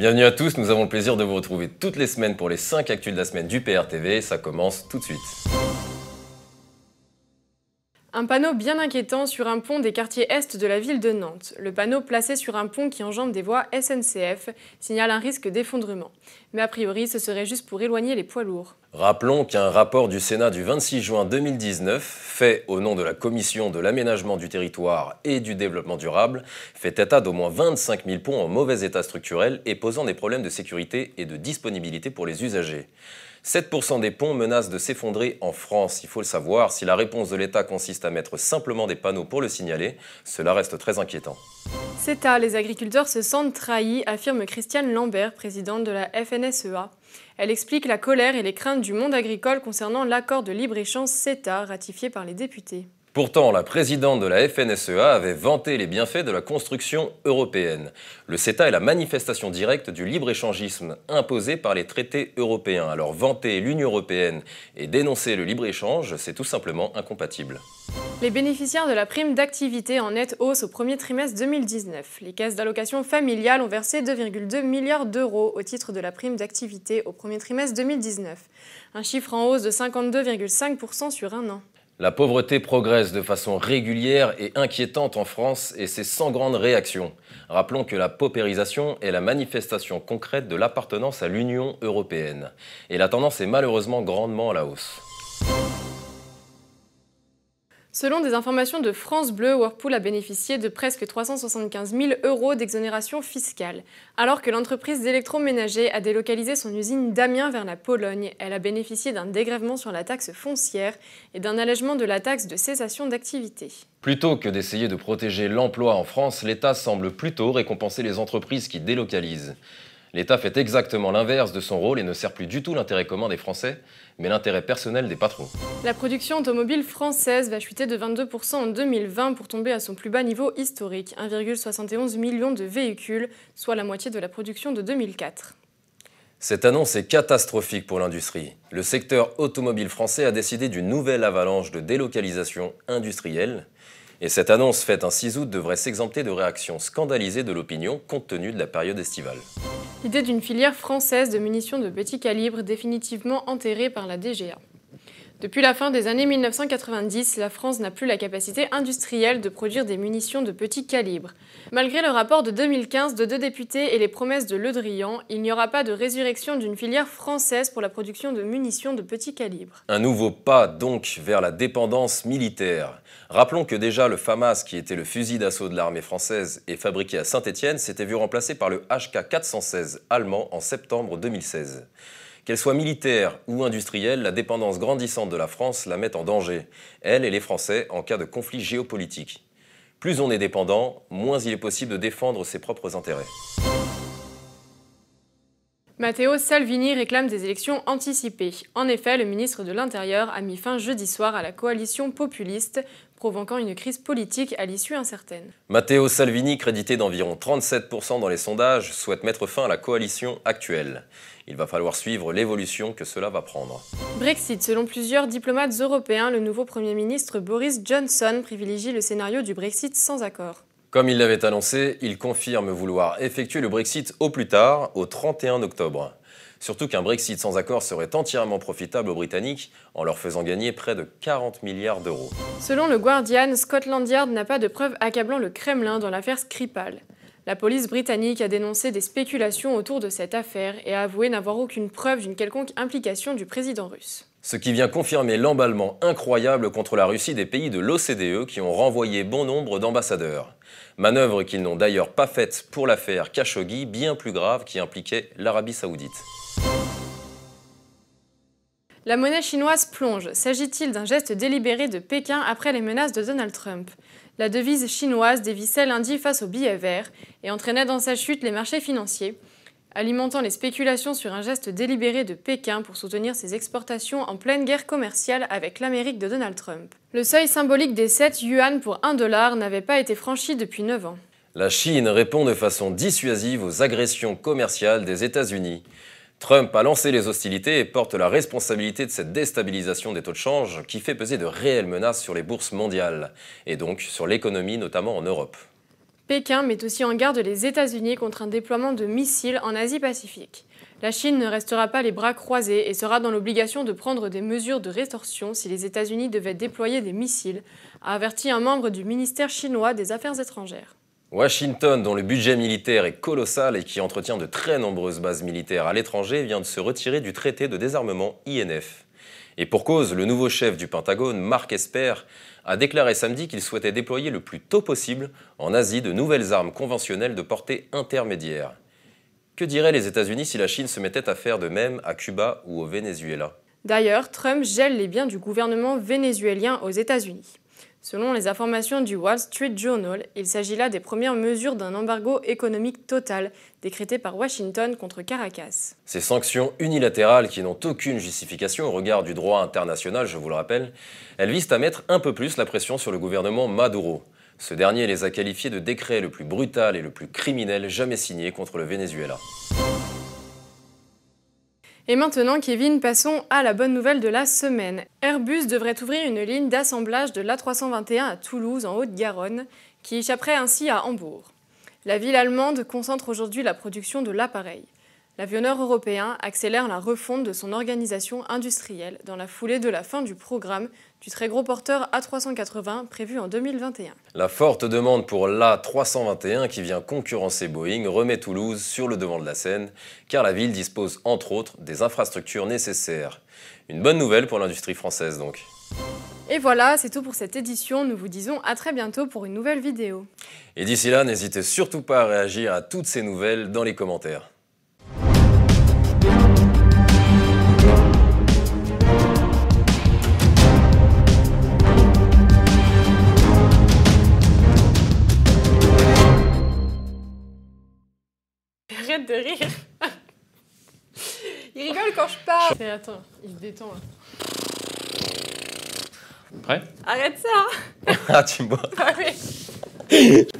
Bienvenue à tous, nous avons le plaisir de vous retrouver toutes les semaines pour les 5 actus de la semaine du PRTV. Ça commence tout de suite. Un panneau bien inquiétant sur un pont des quartiers est de la ville de Nantes. Le panneau placé sur un pont qui enjambe des voies SNCF signale un risque d'effondrement. Mais a priori, ce serait juste pour éloigner les poids lourds. Rappelons qu'un rapport du Sénat du 26 juin 2019, fait au nom de la Commission de l'aménagement du territoire et du développement durable, fait état d'au moins 25 000 ponts en mauvais état structurel et posant des problèmes de sécurité et de disponibilité pour les usagers. 7% des ponts menacent de s'effondrer en France. Il faut le savoir, si la réponse de l'État consiste à mettre simplement des panneaux pour le signaler, cela reste très inquiétant. CETA, les agriculteurs se sentent trahis, affirme Christiane Lambert, présidente de la FNSEA. Elle explique la colère et les craintes du monde agricole concernant l'accord de libre-échange CETA ratifié par les députés. Pourtant, la présidente de la FNSEA avait vanté les bienfaits de la construction européenne. Le CETA est la manifestation directe du libre-échangisme imposé par les traités européens. Alors vanter l'Union européenne et dénoncer le libre-échange, c'est tout simplement incompatible. Les bénéficiaires de la prime d'activité en nette hausse au premier trimestre 2019. Les caisses d'allocation familiale ont versé 2,2 milliards d'euros au titre de la prime d'activité au premier trimestre 2019. Un chiffre en hausse de 52,5% sur un an. La pauvreté progresse de façon régulière et inquiétante en France et c'est sans grande réaction. Rappelons que la paupérisation est la manifestation concrète de l'appartenance à l'Union européenne. Et la tendance est malheureusement grandement à la hausse. Selon des informations de France Bleu, Whirlpool a bénéficié de presque 375 000 euros d'exonération fiscale. Alors que l'entreprise d'électroménager a délocalisé son usine d'Amiens vers la Pologne, elle a bénéficié d'un dégrèvement sur la taxe foncière et d'un allègement de la taxe de cessation d'activité. Plutôt que d'essayer de protéger l'emploi en France, l'État semble plutôt récompenser les entreprises qui délocalisent. L'État fait exactement l'inverse de son rôle et ne sert plus du tout l'intérêt commun des Français, mais l'intérêt personnel des patrons. La production automobile française va chuter de 22% en 2020 pour tomber à son plus bas niveau historique, 1,71 million de véhicules, soit la moitié de la production de 2004. Cette annonce est catastrophique pour l'industrie. Le secteur automobile français a décidé d'une nouvelle avalanche de délocalisation industrielle. Et cette annonce faite un 6 août devrait s'exempter de réactions scandalisées de l'opinion compte tenu de la période estivale. L'idée d'une filière française de munitions de petit calibre définitivement enterrée par la DGA. Depuis la fin des années 1990, la France n'a plus la capacité industrielle de produire des munitions de petit calibre. Malgré le rapport de 2015 de deux députés et les promesses de Le Drian, il n'y aura pas de résurrection d'une filière française pour la production de munitions de petit calibre. Un nouveau pas donc vers la dépendance militaire. Rappelons que déjà le FAMAS, qui était le fusil d'assaut de l'armée française et fabriqué à Saint-Étienne, s'était vu remplacé par le HK-416 allemand en septembre 2016. Qu'elle soit militaire ou industrielle, la dépendance grandissante de la France la met en danger, elle et les Français, en cas de conflit géopolitique. Plus on est dépendant, moins il est possible de défendre ses propres intérêts. Matteo Salvini réclame des élections anticipées. En effet, le ministre de l'Intérieur a mis fin jeudi soir à la coalition populiste, provoquant une crise politique à l'issue incertaine. Matteo Salvini, crédité d'environ 37% dans les sondages, souhaite mettre fin à la coalition actuelle. Il va falloir suivre l'évolution que cela va prendre. Brexit. Selon plusieurs diplomates européens, le nouveau Premier ministre Boris Johnson privilégie le scénario du Brexit sans accord. Comme il l'avait annoncé, il confirme vouloir effectuer le Brexit au plus tard, au 31 octobre. Surtout qu'un Brexit sans accord serait entièrement profitable aux Britanniques en leur faisant gagner près de 40 milliards d'euros. Selon le Guardian, Scotland Yard n'a pas de preuves accablant le Kremlin dans l'affaire Skripal. La police britannique a dénoncé des spéculations autour de cette affaire et a avoué n'avoir aucune preuve d'une quelconque implication du président russe. Ce qui vient confirmer l'emballement incroyable contre la Russie des pays de l'OCDE qui ont renvoyé bon nombre d'ambassadeurs. Manœuvre qu'ils n'ont d'ailleurs pas faite pour l'affaire Khashoggi, bien plus grave qui impliquait l'Arabie saoudite. La monnaie chinoise plonge. S'agit-il d'un geste délibéré de Pékin après les menaces de Donald Trump? La devise chinoise dévissait lundi face au billet vert et entraînait dans sa chute les marchés financiers alimentant les spéculations sur un geste délibéré de Pékin pour soutenir ses exportations en pleine guerre commerciale avec l'Amérique de Donald Trump. Le seuil symbolique des 7 yuan pour 1 dollar n'avait pas été franchi depuis 9 ans. La Chine répond de façon dissuasive aux agressions commerciales des États-Unis. Trump a lancé les hostilités et porte la responsabilité de cette déstabilisation des taux de change qui fait peser de réelles menaces sur les bourses mondiales et donc sur l'économie notamment en Europe. Pékin met aussi en garde les États-Unis contre un déploiement de missiles en Asie-Pacifique. La Chine ne restera pas les bras croisés et sera dans l'obligation de prendre des mesures de rétorsion si les États-Unis devaient déployer des missiles, a averti un membre du ministère chinois des Affaires étrangères. Washington, dont le budget militaire est colossal et qui entretient de très nombreuses bases militaires à l'étranger, vient de se retirer du traité de désarmement INF. Et pour cause, le nouveau chef du Pentagone, Mark Esper, a déclaré samedi qu'il souhaitait déployer le plus tôt possible en Asie de nouvelles armes conventionnelles de portée intermédiaire. Que diraient les États-Unis si la Chine se mettait à faire de même à Cuba ou au Venezuela? D'ailleurs, Trump gèle les biens du gouvernement vénézuélien aux États-Unis. Selon les informations du Wall Street Journal, il s'agit là des premières mesures d'un embargo économique total décrété par Washington contre Caracas. Ces sanctions unilatérales qui n'ont aucune justification au regard du droit international, je vous le rappelle, elles visent à mettre un peu plus la pression sur le gouvernement Maduro. Ce dernier les a qualifiés de décret le plus brutal et le plus criminel jamais signé contre le Venezuela. Et maintenant, Kevin, passons à la bonne nouvelle de la semaine. Airbus devrait ouvrir une ligne d'assemblage de l'A321 à Toulouse, en Haute-Garonne, qui échapperait ainsi à Hambourg. La ville allemande concentre aujourd'hui la production de l'appareil. L'avionneur européen accélère la refonte de son organisation industrielle dans la foulée de la fin du programme du très gros porteur A380 prévu en 2021. La forte demande pour l'A321 qui vient concurrencer Boeing remet Toulouse sur le devant de la scène car la ville dispose entre autres des infrastructures nécessaires. Une bonne nouvelle pour l'industrie française donc. Et voilà, c'est tout pour cette édition. Nous vous disons à très bientôt pour une nouvelle vidéo. Et d'ici là, n'hésitez surtout pas à réagir à toutes ces nouvelles dans les commentaires. Arrête de rire. il rigole quand je parle. Mais attends, il se détend là. Prêt? Arrête ça. ah, tu bois Ah oui.